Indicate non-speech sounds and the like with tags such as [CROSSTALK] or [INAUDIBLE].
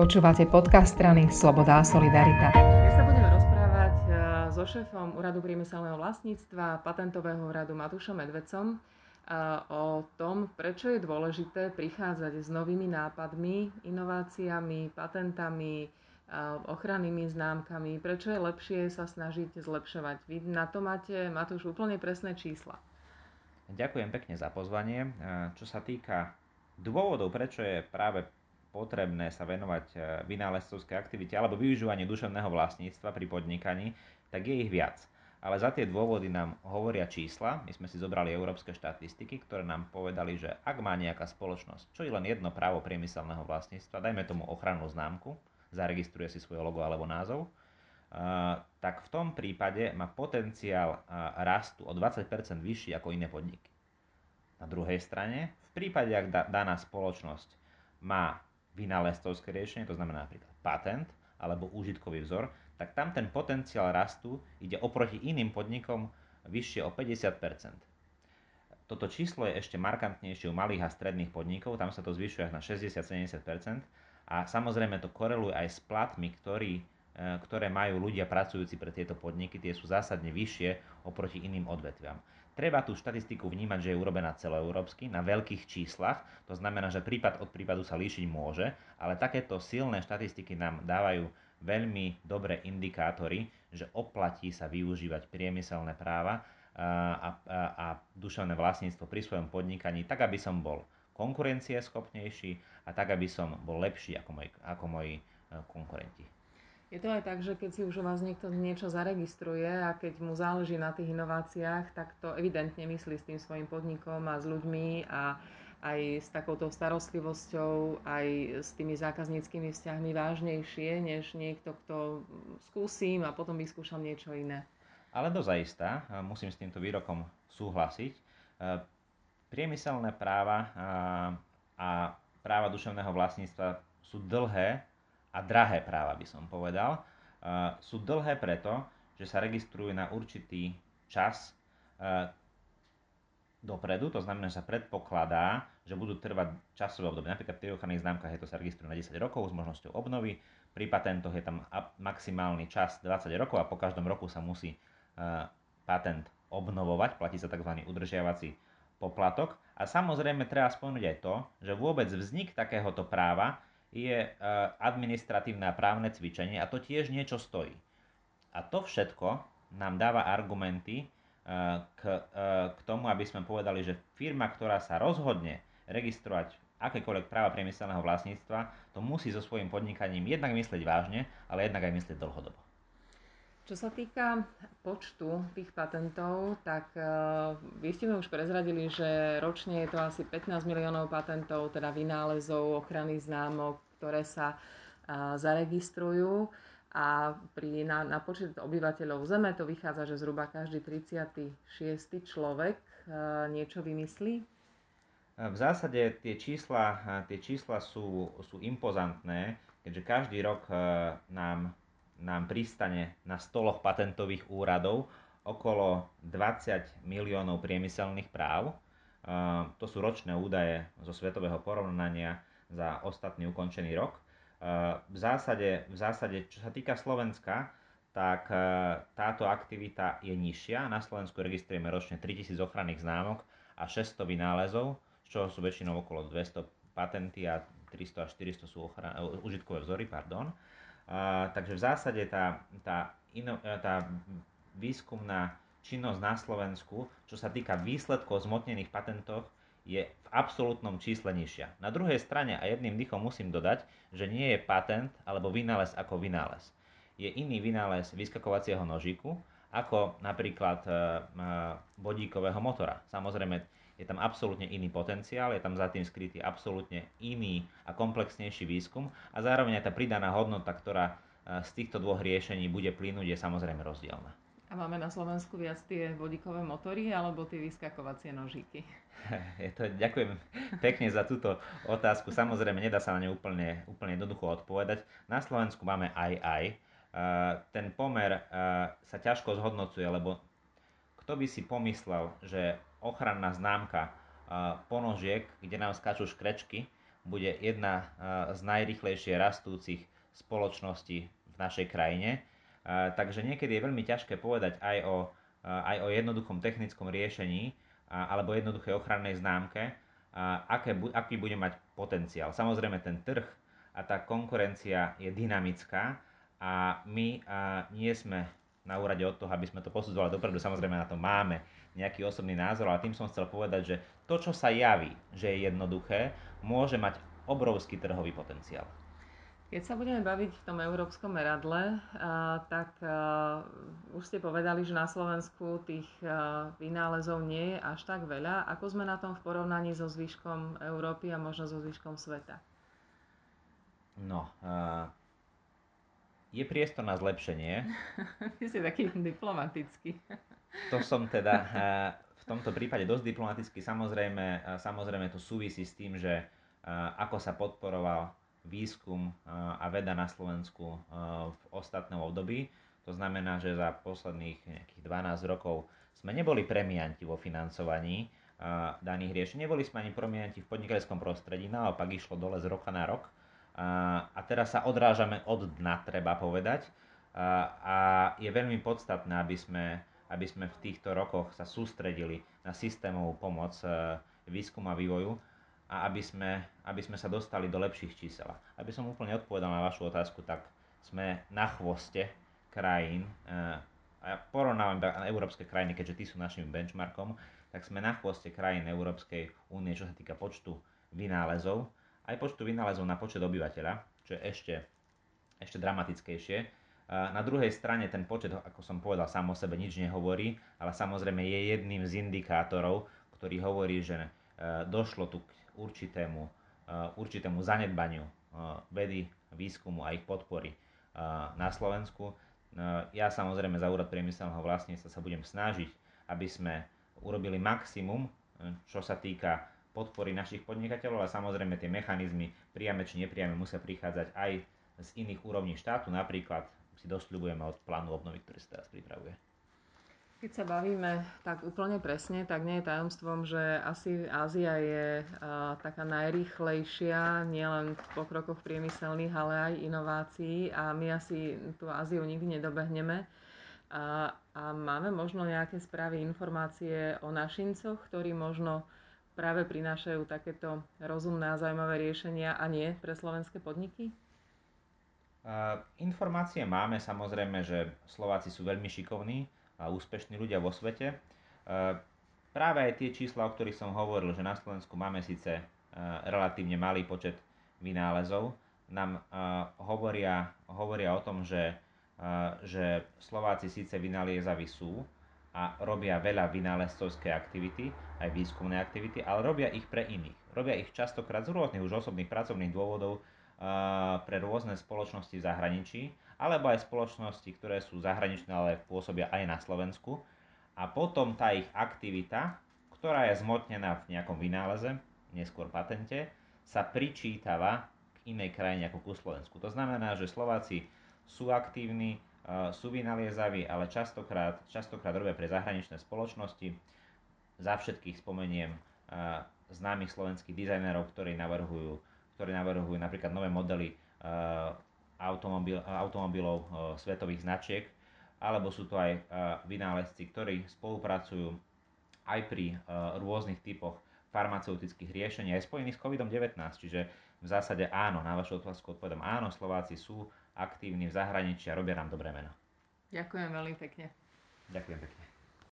Počúvate podcast strany Sloboda a Solidarita. Dnes sa budeme rozprávať eh, so šéfom Úradu priemyselného vlastníctva Patentového úradu Matúšom Medvecom eh, o tom, prečo je dôležité prichádzať s novými nápadmi, inováciami, patentami, eh, ochrannými známkami, prečo je lepšie sa snažiť zlepšovať. Vy na to máte, Matúš, úplne presné čísla. Ďakujem pekne za pozvanie. Čo sa týka dôvodov, prečo je práve potrebné sa venovať e, vynálezcovskej aktivite alebo využívaniu duševného vlastníctva pri podnikaní, tak je ich viac. Ale za tie dôvody nám hovoria čísla. My sme si zobrali európske štatistiky, ktoré nám povedali, že ak má nejaká spoločnosť, čo je len jedno právo priemyselného vlastníctva, dajme tomu ochrannú známku, zaregistruje si svoje logo alebo názov, tak v tom prípade má potenciál rastu o 20% vyšší ako iné podniky. Na druhej strane, v prípade, ak daná spoločnosť má vynálezcovské riešenie, to znamená napríklad patent alebo úžitkový vzor, tak tam ten potenciál rastu ide oproti iným podnikom vyššie o 50% Toto číslo je ešte markantnejšie u malých a stredných podnikov, tam sa to zvyšuje až na 60-70% a samozrejme to koreluje aj s platmi, ktorý, e, ktoré majú ľudia pracujúci pre tieto podniky, tie sú zásadne vyššie oproti iným odvetviam. Treba tú štatistiku vnímať, že je urobená celoeurópsky, na veľkých číslach, to znamená, že prípad od prípadu sa líšiť môže, ale takéto silné štatistiky nám dávajú veľmi dobré indikátory, že oplatí sa využívať priemyselné práva a, a, a duševné vlastníctvo pri svojom podnikaní, tak aby som bol konkurencieschopnejší a tak, aby som bol lepší ako moji, ako moji e, konkurenti. Je to aj tak, že keď si už u vás niekto niečo zaregistruje a keď mu záleží na tých inováciách, tak to evidentne myslí s tým svojim podnikom a s ľuďmi a aj s takouto starostlivosťou, aj s tými zákazníckými vzťahmi vážnejšie, než niekto, kto skúsim a potom vyskúšam niečo iné. Ale dozaista, musím s týmto výrokom súhlasiť, priemyselné práva a práva duševného vlastníctva sú dlhé a drahé práva by som povedal. Sú dlhé preto, že sa registrujú na určitý čas dopredu, to znamená, že sa predpokladá, že budú trvať časové obdobie. Napríklad pri ochranných známkach je to sa registruje na 10 rokov s možnosťou obnovy, pri patentoch je tam maximálny čas 20 rokov a po každom roku sa musí patent obnovovať, platí sa tzv. udržiavací poplatok. A samozrejme treba spomenúť aj to, že vôbec vznik takéhoto práva je e, administratívne a právne cvičenie a to tiež niečo stojí. A to všetko nám dáva argumenty e, k, e, k tomu, aby sme povedali, že firma, ktorá sa rozhodne registrovať akékoľvek práva priemyselného vlastníctva, to musí so svojím podnikaním jednak myslieť vážne, ale jednak aj myslieť dlhodobo. Čo sa týka počtu tých patentov, tak uh, vy ste mi už prezradili, že ročne je to asi 15 miliónov patentov, teda vynálezov, ochranných známok, ktoré sa uh, zaregistrujú a pri, na, na počet obyvateľov Zeme to vychádza, že zhruba každý 36. človek uh, niečo vymyslí. V zásade tie čísla, tie čísla sú, sú impozantné, keďže každý rok nám nám pristane na stoloch patentových úradov okolo 20 miliónov priemyselných práv. To sú ročné údaje zo svetového porovnania za ostatný ukončený rok. V zásade, v zásade, čo sa týka Slovenska, tak táto aktivita je nižšia. Na Slovensku registrujeme ročne 3000 ochranných známok a 600 vynálezov, z čoho sú väčšinou okolo 200 patenty a 300 až 400 sú ochran- užitkové vzory. Pardon. Takže v zásade tá, tá, ino, e, tá výskumná činnosť na Slovensku, čo sa týka výsledkov zmotnených patentoch, je v absolútnom čísle nižšia. Na druhej strane a jedným dýchom musím dodať, že nie je patent alebo vynález ako vynález. Je iný vynález vyskakovacieho nožíku ako napríklad e, e, vodíkového motora. Samozrejme, je tam absolútne iný potenciál, je tam za tým skrytý absolútne iný a komplexnejší výskum a zároveň aj tá pridaná hodnota, ktorá e, z týchto dvoch riešení bude plynúť, je samozrejme rozdielna. A máme na Slovensku viac tie vodíkové motory alebo tie vyskakovacie nožíky? [LAUGHS] Je to, ďakujem pekne za túto otázku. Samozrejme, nedá sa na ňu úplne, úplne jednoducho odpovedať. Na Slovensku máme aj aj. E, ten pomer e, sa ťažko zhodnocuje, lebo kto by si pomyslel, že ochranná známka ponožiek, kde nám skáču škrečky, bude jedna z najrychlejšie rastúcich spoločností v našej krajine. Takže niekedy je veľmi ťažké povedať aj o, aj o jednoduchom technickom riešení alebo jednoduchej ochrannej známke, aké, aký bude mať potenciál. Samozrejme ten trh a tá konkurencia je dynamická a my nie sme na úrade od toho, aby sme to posudzovali dopredu. Samozrejme na to máme nejaký osobný názor, ale tým som chcel povedať, že to, čo sa javí, že je jednoduché, môže mať obrovský trhový potenciál. Keď sa budeme baviť v tom európskom meradle, tak už ste povedali, že na Slovensku tých vynálezov nie je až tak veľa. Ako sme na tom v porovnaní so zvyškom Európy a možno so zvyškom sveta? No, je priestor na zlepšenie. [LAUGHS] Vy ste taký diplomatický. To som teda v tomto prípade dosť diplomatický. Samozrejme, samozrejme to súvisí s tým, že ako sa podporoval výskum a veda na Slovensku v ostatnom období. To znamená, že za posledných nejakých 12 rokov sme neboli premianti vo financovaní daných riešení. Neboli sme ani premianti v podnikateľskom prostredí, naopak išlo dole z roka na rok. A teraz sa odrážame od dna, treba povedať. A je veľmi podstatné, aby sme, aby sme v týchto rokoch sa sústredili na systémovú pomoc výskumu a vývoju, a aby sme, aby sme sa dostali do lepších čísel. Aby som úplne odpovedal na vašu otázku, tak sme na chvoste krajín, eh, a ja porovnávam európske krajiny, keďže tí sú našim benchmarkom, tak sme na chvoste krajín Európskej únie, čo sa týka počtu vynálezov, aj počtu vynálezov na počet obyvateľa, čo je ešte, ešte dramatickejšie. Na druhej strane ten počet, ako som povedal, sám o sebe nič nehovorí, ale samozrejme je jedným z indikátorov, ktorý hovorí, že eh, došlo tu k určitému, uh, určitému zanedbaniu uh, vedy, výskumu a ich podpory na Slovensku. Ja samozrejme za úrad priemyselného vlastníctva sa budem snažiť, aby sme urobili maximum, čo sa týka podpory našich podnikateľov, ale samozrejme tie mechanizmy priame či nepriame musia prichádzať aj z iných úrovní štátu, napríklad si dosľubujeme od plánu obnovy, ktorý sa teraz pripravuje. Keď sa bavíme tak úplne presne, tak nie je tajomstvom, že asi Ázia je uh, taká najrýchlejšia, nielen v pokrokoch priemyselných, ale aj inovácií a my asi tú Áziu nikdy nedobehneme. A, a máme možno nejaké správy, informácie o našincoch, ktorí možno práve prinášajú takéto rozumné a zaujímavé riešenia a nie pre slovenské podniky? Informácie máme, samozrejme, že Slováci sú veľmi šikovní, a úspešní ľudia vo svete. Práve aj tie čísla, o ktorých som hovoril, že na Slovensku máme síce relatívne malý počet vynálezov, nám hovoria, hovoria o tom, že, že Slováci síce vynáliezaví sú a robia veľa vynálezcovskej aktivity, aj výskumné aktivity, ale robia ich pre iných. Robia ich častokrát z rôznych už osobných pracovných dôvodov pre rôzne spoločnosti v zahraničí alebo aj spoločnosti, ktoré sú zahraničné, ale pôsobia aj na Slovensku. A potom tá ich aktivita, ktorá je zmotnená v nejakom vynáleze, neskôr patente, sa pričítava k inej krajine ako ku Slovensku. To znamená, že Slováci sú aktívni, e, sú vynaliezaví, ale častokrát, častokrát robia pre zahraničné spoločnosti. Za všetkých spomeniem e, známych slovenských dizajnerov, ktorí navrhujú, ktorí navrhujú napríklad nové modely e, automobil, automobilov e, svetových značiek, alebo sú to aj e, vynálezci, ktorí spolupracujú aj pri rôznych typoch farmaceutických riešení aj spojených s COVID-19. Čiže v zásade áno, na vašu otázku odpovedám áno, Slováci sú aktívni v zahraničí a robia nám dobré meno. Ďakujem veľmi pekne. Ďakujem pekne.